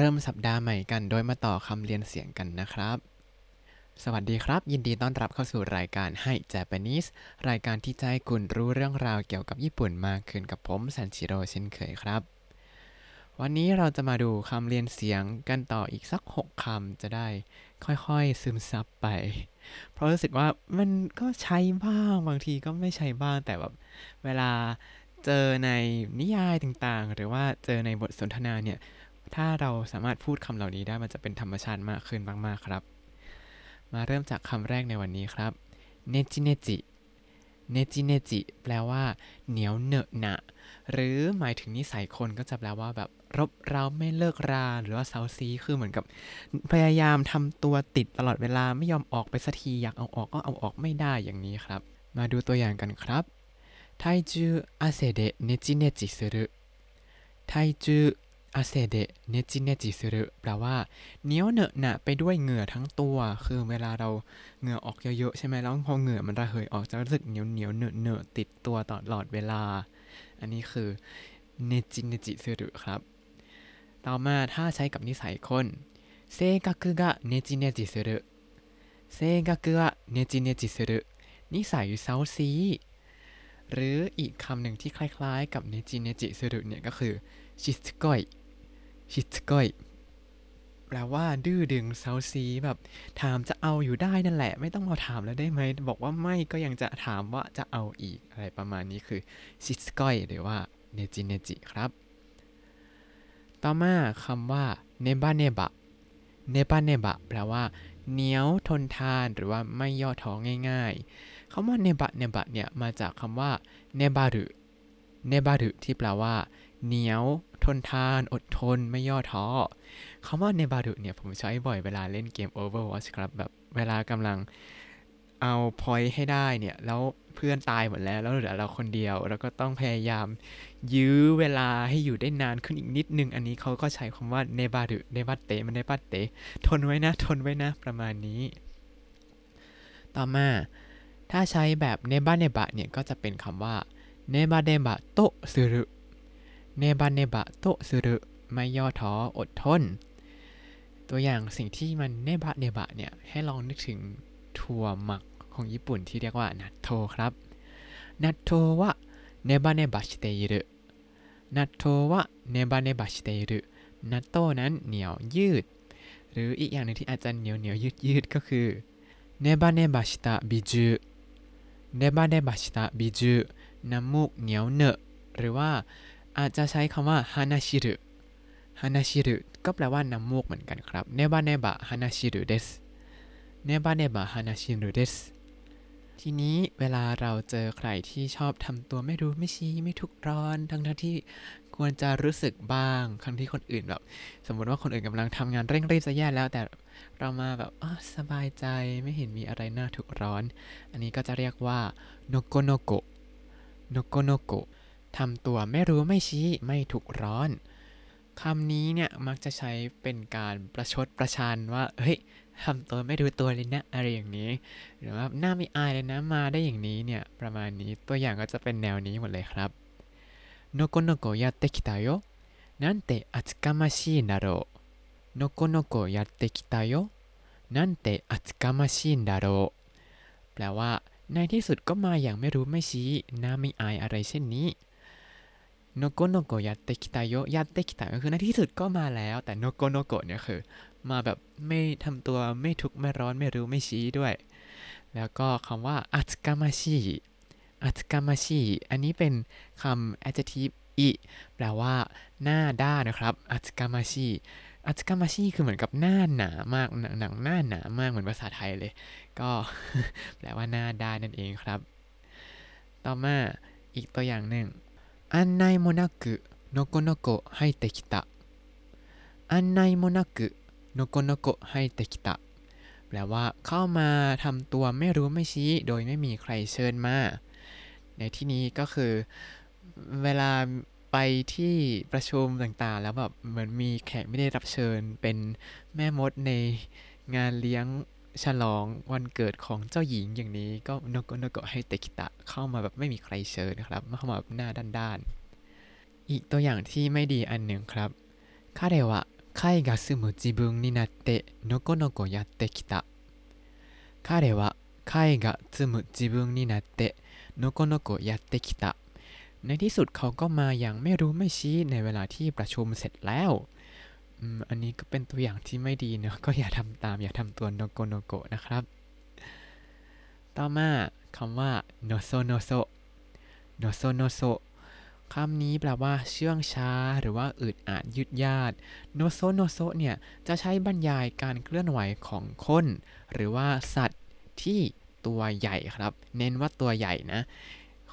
เริ่มสัปดาห์ใหม่กันโดยมาต่อคำเรียนเสียงกันนะครับ สวัสดีครับ ยินดีต้อนรับเข้าสู่รายการให้ Japanese รายการที่จะให้คุณรู้เรื่องราวเกี่ยวกับญี่ปุ่นมากขึ้นกับผมซันชิโร่เช่นเคยครับ วันนี้เราจะมาดูคำเรียนเสียงกันต่ออีกสัก 6คำจะได้ค่อยๆซึมซับไป เพราะรู้สึกว่ามันก็ใช้บ้างบางทีก็ไม่ใช้บ้างแต่แบบเวลาเจอในนิยายต่างๆ หรือว่าเจอในบทสนทนาเนี่ย ถ้าเราสามารถพูดคำเหล่านี้ได้มันจะเป็นธรรมชาติมากขึ้นมากๆครับ มาเริ่มจากคำแรกในวันนี้ครับเนจิเนจิเนจิเนจิแปลว่า เหนียวเหนอะหนะ หรือหมายถึงนิสัยคนก็จะแปลว่าแบบรบเร้าไม่เลิกรา หรือว่าเซาซี คือเหมือนกับ พยายามทำตัวติดตลอดเวลาไม่ยอมออกไปสักทีอยากเอาออกก็เอาออกไม่ได้อย่างนี้ครับ มาดูตัวอย่างกันครับไทจูอาเซเดเนจิเนจิするไทจู อาเซเดเนจิเนจิซึรุแปลว่าเนี้ยวเหนอะหนะไปด้วยเหงื่อทั้งตัว คือเวลาเราเหงื่อออกเยอะๆใช่ไหมแล้วพอเหงื่อมันระเหยออกจะรู้สึกเหนียวเหนียวเหนอะเหนอะติดตัวตลอดเวลา อันนี้คือเนจิเนจิซึรุครับ ต่อมาถ้าใช้กับนิสัยคนเซกักุกะเนจิเนจิซึรุเซกักุกะเนจิเนจิซึรุนิสัยเซาซีหรืออีกคำหนึ่งที่คล้ายๆ กับ ねちねちする เนี่ยก็คือชิสโกย ชิสโกยแปลว่าดื้อดึงเซาซีแบบ ถามจะเอาอยู่ได้นั่นแหละ ไม่ต้องมาถามแล้วได้ไหม บอกว่าไม่ก็ยังจะถามว่าจะเอาอีกอะไรประมาณนี้คือ しつこい หรือว่า ねちねち ครับ ต่อมาคำว่าเนบะเนบะเนบะเนบะแปลว่าเหนียวทนทานหรือว่าไม่ย่อท้อง่ายๆคำว่าเนบะเนบะเนี่ยมาจากคำว่าเนบารุเนบารุที่แปลว่าเหนียว ทนทาน อดทนไม่ย่อท้อคำว่าเนบารุเนี่ยผมใช้บ่อยเวลาเล่นเกม Overwatch ครับ แบบเวลากำลังเอาพอยต์ให้ได้เนี่ย แล้วเพื่อนตายหมดแล้ว แล้วเหลือเราคนเดียว แล้วก็ต้องพยายาม ยื้อเวลาให้อยู่ได้นานขึ้นอีกนิดนึง อันนี้เขาก็ใช้คำว่าเนบารุเนบัตเตมันเนบัตเตทนไว้นะ ทนไว้นะ ประมาณนี้ ต่อมา ถ้าใช้แบบเนบะเนบะเนี่ย ก็จะเป็นคำว่าเนบะเนบะโตสึรุ เนบะเนบะโตสึรุไม่ย่อท้ออดทน ตัวอย่างสิ่งที่มันเนบะเนบะเนี่ย ให้ลองนึกถึงถั่วหมักของญี่ปุ่นที่เรียกว่านัตโตครับ นัตโตวะเนบะเนบะชิเตอิรุนัตโตวะเนบะเนบะชิเตอิรุนัตโตนั้นเหนียวยืด หรืออีกอย่างหนึ่งที่อาจจะเหนียวเหนียวยืดยืดก็คือเนบะเนบะชิตะบิจูเนบะเนบะชิตะบิจูน้ำมูกเหนียวเนอะหรือว่า อาจจะใช้คำว่าฮานาชิรุฮานาชิรุก็แปลว่าน้ำมูกเหมือนกันครับเนบะเนบะฮานาชิรุเดสねばねばはなしるです ทีนี้เวลาเราเจอใครที่ชอบทำตัวไม่รู้ไม่ชี้ไม่ทุกข์ร้อน ทั้งทั้งที่ควรจะรู้สึกบ้างทั้งที่คนอื่นแบบ สมมติว่าคนอื่นกำลังทำงานเร่งรีบจะแย่แล้ว แต่เรามาแบบอ๋อสบายใจไม่เห็นมีอะไรน่าทุกข์ร้อน อันนี้ก็จะเรียกว่า のこのこ のこのこ ทำตัวไม่รู้ไม่ชี้ไม่ทุกข์ร้อนคำนี้เนี่ยมักจะใช้เป็นการประชดประชันว่า เฮ้ยทำตัวไม่ดูตัวเลยนะอะไรอย่างนี้ หรือว่าหน้าไม่อายเลยนะมาได้อย่างนี้เนี่ยประมาณนี้ตัวอย่างก็จะเป็นแนวนี้หมดเลยครับโนกนกยาเตคิตาโยนั่นเตอัตกามาชีนารโนโกนกยาเตคิตาโยนั่นเตอัตกามาชีนาโรแปลว่าในที่สุดก็มาอย่างไม่รู้ไม่ชี้หน้าไม่อายอะไรเช่นนี้ のこのこやってきたよやってきた ก็คือในที่สุดก็มาแล้ว แต่のこのこ เนี่ยคือ มาแบบไม่ทำตัวไม่ทุกข์ไม่ร้อนไม่รู้ไม่ชี้ด้วย แล้วก็คำว่า厚かましい厚かましい อันนี้เป็นคำ adjective い แปลว่า หน้าด้านนะครับ厚かましい厚かましい คือเหมือนกับหน้าหนามากหนังหน้าหนามากเหมือนภาษาไทยเลย ก็แปลว่าหน้าด้านนั่นเองครับ ต่อมาอีกตัวอย่างหนึ่ง 案内もなくのこのこ入ってきた案内もなくのこのこ入ってきた แปลว่าเข้ามาทำตัวไม่รู้ไม่ชี้ โดยไม่มีใครเชิญมา ในที่นี้ก็คือเวลาไปที่ประชุมต่างๆ แล้วแบบเหมือนมีแขกไม่ได้รับเชิญเป็นแม่มดในงานเลี้ยง ฉลองวันเกิดของเจ้าหญิงอย่างนี้ ก็โนโกโนโกะให้เตคิตะเข้ามาแบบไม่มีใครเชิญนะครับเข้ามาแบบหน้าด้านๆ อีกตัวอย่างที่ไม่ดีอันหนึ่งครับคาเรวะ 貝が住む自分になってのこのこやってきた彼は貝が住む自分になってのこのこやってきたในที่สุดเขาก็มาอย่างไม่รู้ไม่ชี้ในเวลาที่ประชุมเสร็จแล้ว อันนี้ก็เป็นตัวอย่างที่ไม่ดีเนอะก็อย่าทำตามอย่าทำตัวのこのこ นะครับ ต่อมาคำว่าのそのそのそのそ คำนี้แปลว่าเชื่องช้า หรือว่าอึดอัดยืดยาดโนโซโนโซเนี่ย จะใช้บรรยายการเคลื่อนไหวของคน หรือว่าสัตว์ที่ตัวใหญ่ครับ เน้นว่าตัวใหญ่นะ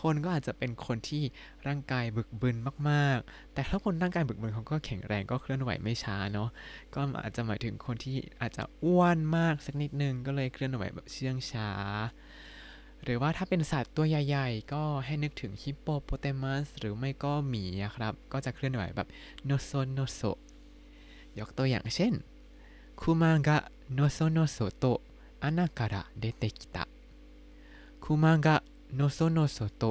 คนก็อาจจะเป็นคนที่ร่างกายบึกบึนมากๆ แต่ถ้าคนร่างกายบึกบึนเขาก็แข็งแรงก็เคลื่อนไหวไม่ช้าเนาะ ก็อาจจะหมายถึงคนที่อาจจะอ้วนมากสักนิดนึงก็เลยเคลื่อนไหวแบบเชื่องช้า หรือว่าถ้าเป็นสัตว์ตัวใหญ่ ๆ ก็ให้นึกถึงฮิปโปโปเตมัสหรือไม่ก็หมีครับ ก็จะเคลื่อนไหวแบบのそのそ ยกตัวอย่างเช่น 熊がのそのそと穴から出てきた熊が のそのそと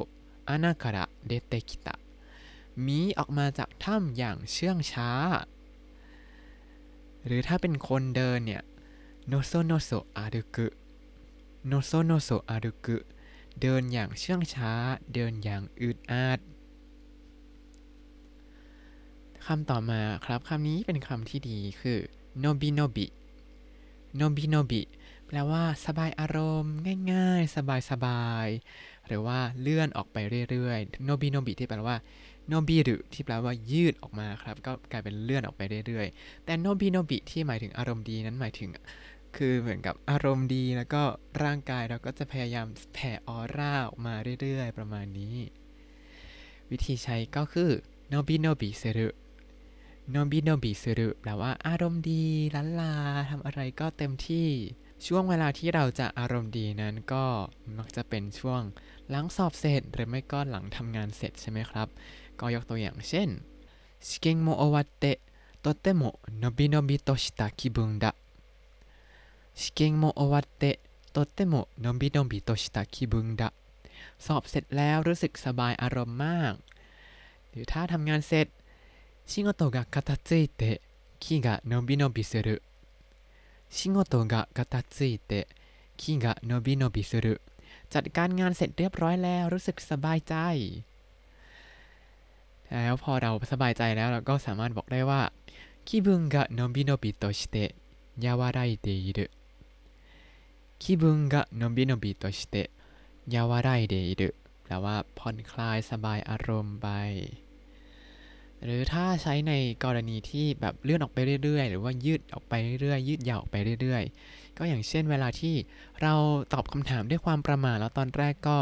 穴から出てきた หมีออกมาจากถ้ำอย่างเชื่องช้า หรือถ้าเป็นคนเดินเนี่ยのそのそ歩くのそのそ歩く เดินอย่างเชื่องช้า เดินอย่างอืดอาดคำต่อมาครับคำนี้เป็นคำที่ดีคือのびのびのびのび แปลว่าสบายอารมณ์ ง่าย ๆ สบายๆ หรือว่าเลื่อนออกไปเรื่อยๆのびのび ที่แปลว่า のびる ที่แปลว่ายืดออกมาครับ ก็กลายเป็นเลื่อนออกไปเรื่อยๆ แต่のびのび ที่หมายถึงอารมณ์ดีนั้นหมายถึง คือเหมือนกับอารมณ์ดีแล้วก็ร่างกายเราก็จะพยายามแผ่ออร่าออกมาเรื่อยๆ ประมาณนี้ วิธีใช้ก็คือのびのびするโนบิโนบิเซรุแปลว่าอารมณ์ดีล้านลาทำอะไรก็เต็มที่ช่วงเวลาที่เราจะอารมณ์ดีนั้นก็มักจะเป็นช่วง หลังสอบเสร็จ หรือไม่ก็หลังทำงานเสร็จใช่ไหมครับ ก็ยกตัวอย่างเช่น試験も終わってとてものびのびとした気分だ試験も終わってとてものびのびとした気分だสอบเสร็จแล้วรู้สึกสบายอารมณ์มาก หรือถ้าทำงานเสร็จ仕事が片付いて気がのびのびする仕事が片付いて気がのびのびする จัดการงานเสร็จเรียบร้อยแล้วรู้สึกสบายใจ แล้วพอเราสบายใจแล้วเราก็สามารถบอกได้ว่า気分がのびのびとして和らいでいる気分がのびのびとして和らいでいるแปลว่าผ่อนคลายสบายอารมณ์ไป หรือถ้าใช้ในกรณีที่แบบเลื่อนออกไปเรื่อยๆ หรือว่ายืดออกไปเรื่อยๆ ยืดยาวออกไปเรื่อยๆ ก็อย่างเช่นเวลาที่เราตอบคำถามด้วยความประมาทแล้วตอนแรกก็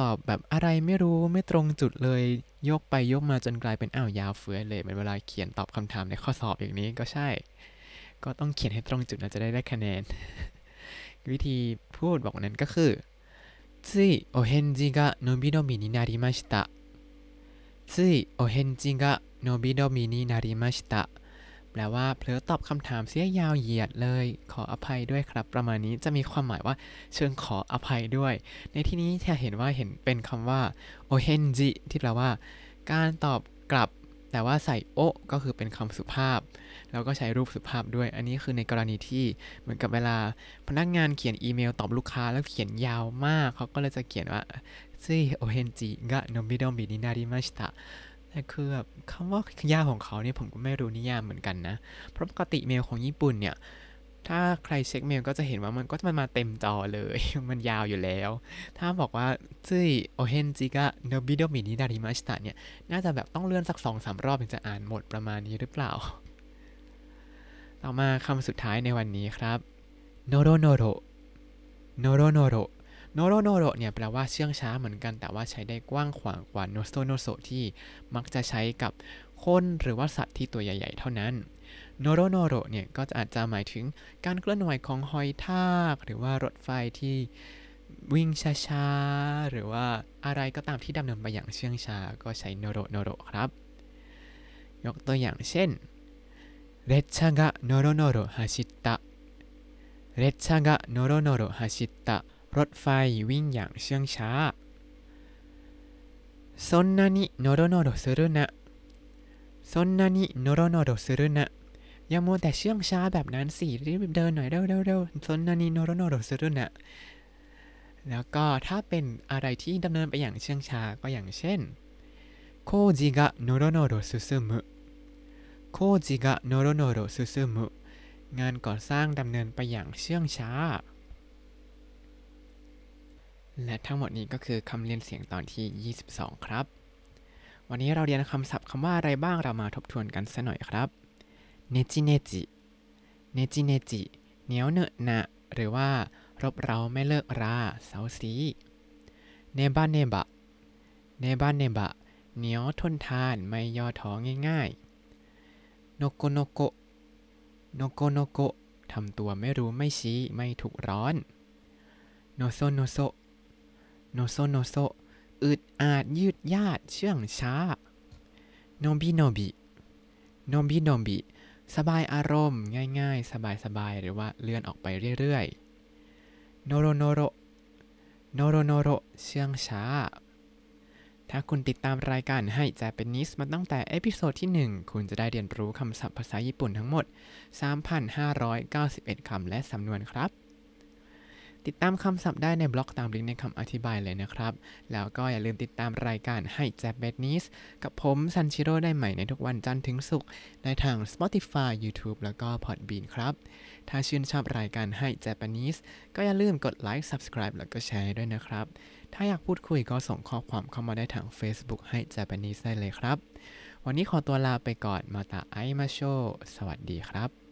ตอบแบบอะไรไม่รู้ไม่ตรงจุดเลย ยกไปยกมาจนกลายเป็นอ้าวยาวเฟือยเลยเหมือนเวลาเขียนตอบคำถามในข้อสอบอย่างนี้ก็ใช่ ก็ต้องเขียนให้ตรงจุดนะจะได้ได้คะแนน วิธีพูดบอกนั้นก็คือついお返事がのびのびになりましたついお返事がのびのびになりました แปลว่าเผลอตอบคำถามเสียยาวเหยียดเลย ขออภัยด้วยครับ ประมาณนี้จะมีความหมายว่าเชิงขออภัยด้วย ในที่นี้จะเห็นว่าเห็นเป็นคำว่าโอเฮนจิที่แปลว่า การตอบกลับ แต่ว่าใส่โอก็คือเป็นคำสุภาพ แล้วก็ใช้รูปสุภาพด้วย อันนี้คือในกรณีที่เหมือนกับเวลาพนักงานเขียนอีเมลตอบลูกค้าแล้วเขียนยาวมากเขาก็เลยจะเขียนว่าついお返事がのびのびになりました แต่คือแบบคำว่ายาวของเขาเนี่ยผมก็ไม่รู้นิยามเหมือนกันนะ เพราะปกติเมลของญี่ปุ่นเนี่ย ถ้าใครเช็คเมลก็จะเห็นว่ามันก็จะมาเต็มจอเลย มันยาวอยู่แล้ว ถ้าบอกว่าついお返事がのびのびになりました เนี่ย น่าจะแบบต้องเลื่อนสักสองสามรอบถึงจะอ่านหมดประมาณนี้หรือเปล่า ต่อมาคำสุดท้ายในวันนี้ครับのろのろのろのろ のろのろ เนี่ยแปลว่าเชื่องช้าเหมือนกัน แต่ว่าใช้ได้กว้างขวางกว่าのそのそ ที่มักจะใช้กับคนหรือว่าสัตว์ที่ตัวใหญ่ๆ เท่านั้นのろのろ เนี่ยก็อาจจะหมายถึงการเคลื่อนไหวของหอยทากหรือว่ารถไฟที่วิ่งช้าๆ หรือว่าอะไรก็ตามที่ดำเนินไปอย่างเชื่องช้า ก็ใช้โนโรโนโรครับ ยกตัวอย่างเช่นเรชะกะโนโรโนโรฮาชิตะเรชชะกะโนโรโนโรฮาชิตะ ถไฟวิ่งอย่างเชื่องช้าそんなにノロノロするなそんなにノロノロするな อย่ามัวแต่เชื่องช้าแบบนั้นสิรีบเดินหน่อยเร็วเร็วเร็วซนนานีโนโรโนโรซุรุนะแล้วก็ถ้าเป็นอะไรที่ดำเนินไปอย่างเชื่องช้าก็อย่างเช่นโคจิกะโนโรโนโรซุซึมุโคจิกะโนโรโนโรซุซึมุงานก่อสร้างดำเนินไปอย่างเชื่องช้า และทั้งหมดนี้ก็คือคำเลียนเสียงตอนที่ 22 ครับ วันนี้เราเรียนคำศัพท์คำว่าอะไรบ้างเรามาทบทวนกันสักหน่อยครับねちねちねちねち เหนียวเนอะหนะหรือว่ารบเราไม่เลิกราเสาสีเนบะเนบะเนบะเนบะเหนียวทนทานไม่ย่อท้อง่ายๆのこのこのこのこ ทำตัวไม่รู้ไม่ชี้ไม่ถูกร้อนโนโซโนโซ โนโซโนโซอึดอาดยืดยาดเชื่องช้าのびのびのびのび สบายอารมณ์ง่าย ๆ สบายๆ หรือว่าเลื่อนออกไปเรื่อยๆのろのろのろのろ เชื่องช้า ถ้าคุณติดตามรายการให้ Japanese มาตั้งแต่ episode ที่ 1 คุณจะได้เรียนรู้คำศัพท์ภาษาญี่ปุ่นทั้งหมด 3,591 คำและสำนวนครับ ติดตามคำศัพท์ได้ในบล็อกตามลิงก์ในคำอธิบายเลยนะครับ แล้วก็อย่าลืมติดตามรายการให้ Japanese กับผมซันชิโร่ได้ใหม่ในทุกวันจันทร์ถึงศุกร์ในทาง Spotify YouTube แล้วก็ Podbean ครับ ถ้าชื่นชอบรายการให้ Japanese ก็อย่าลืมกดไลค์ Subscribe แล้วก็แชร์ด้วยนะครับ ถ้าอยากพูดคุยก็ส่งข้อความเข้ามาได้ทาง Facebook ให้ Japanese ได้เลยครับ วันนี้ขอตัวลาไปก่อนมาตาไอมาโช สวัสดีครับ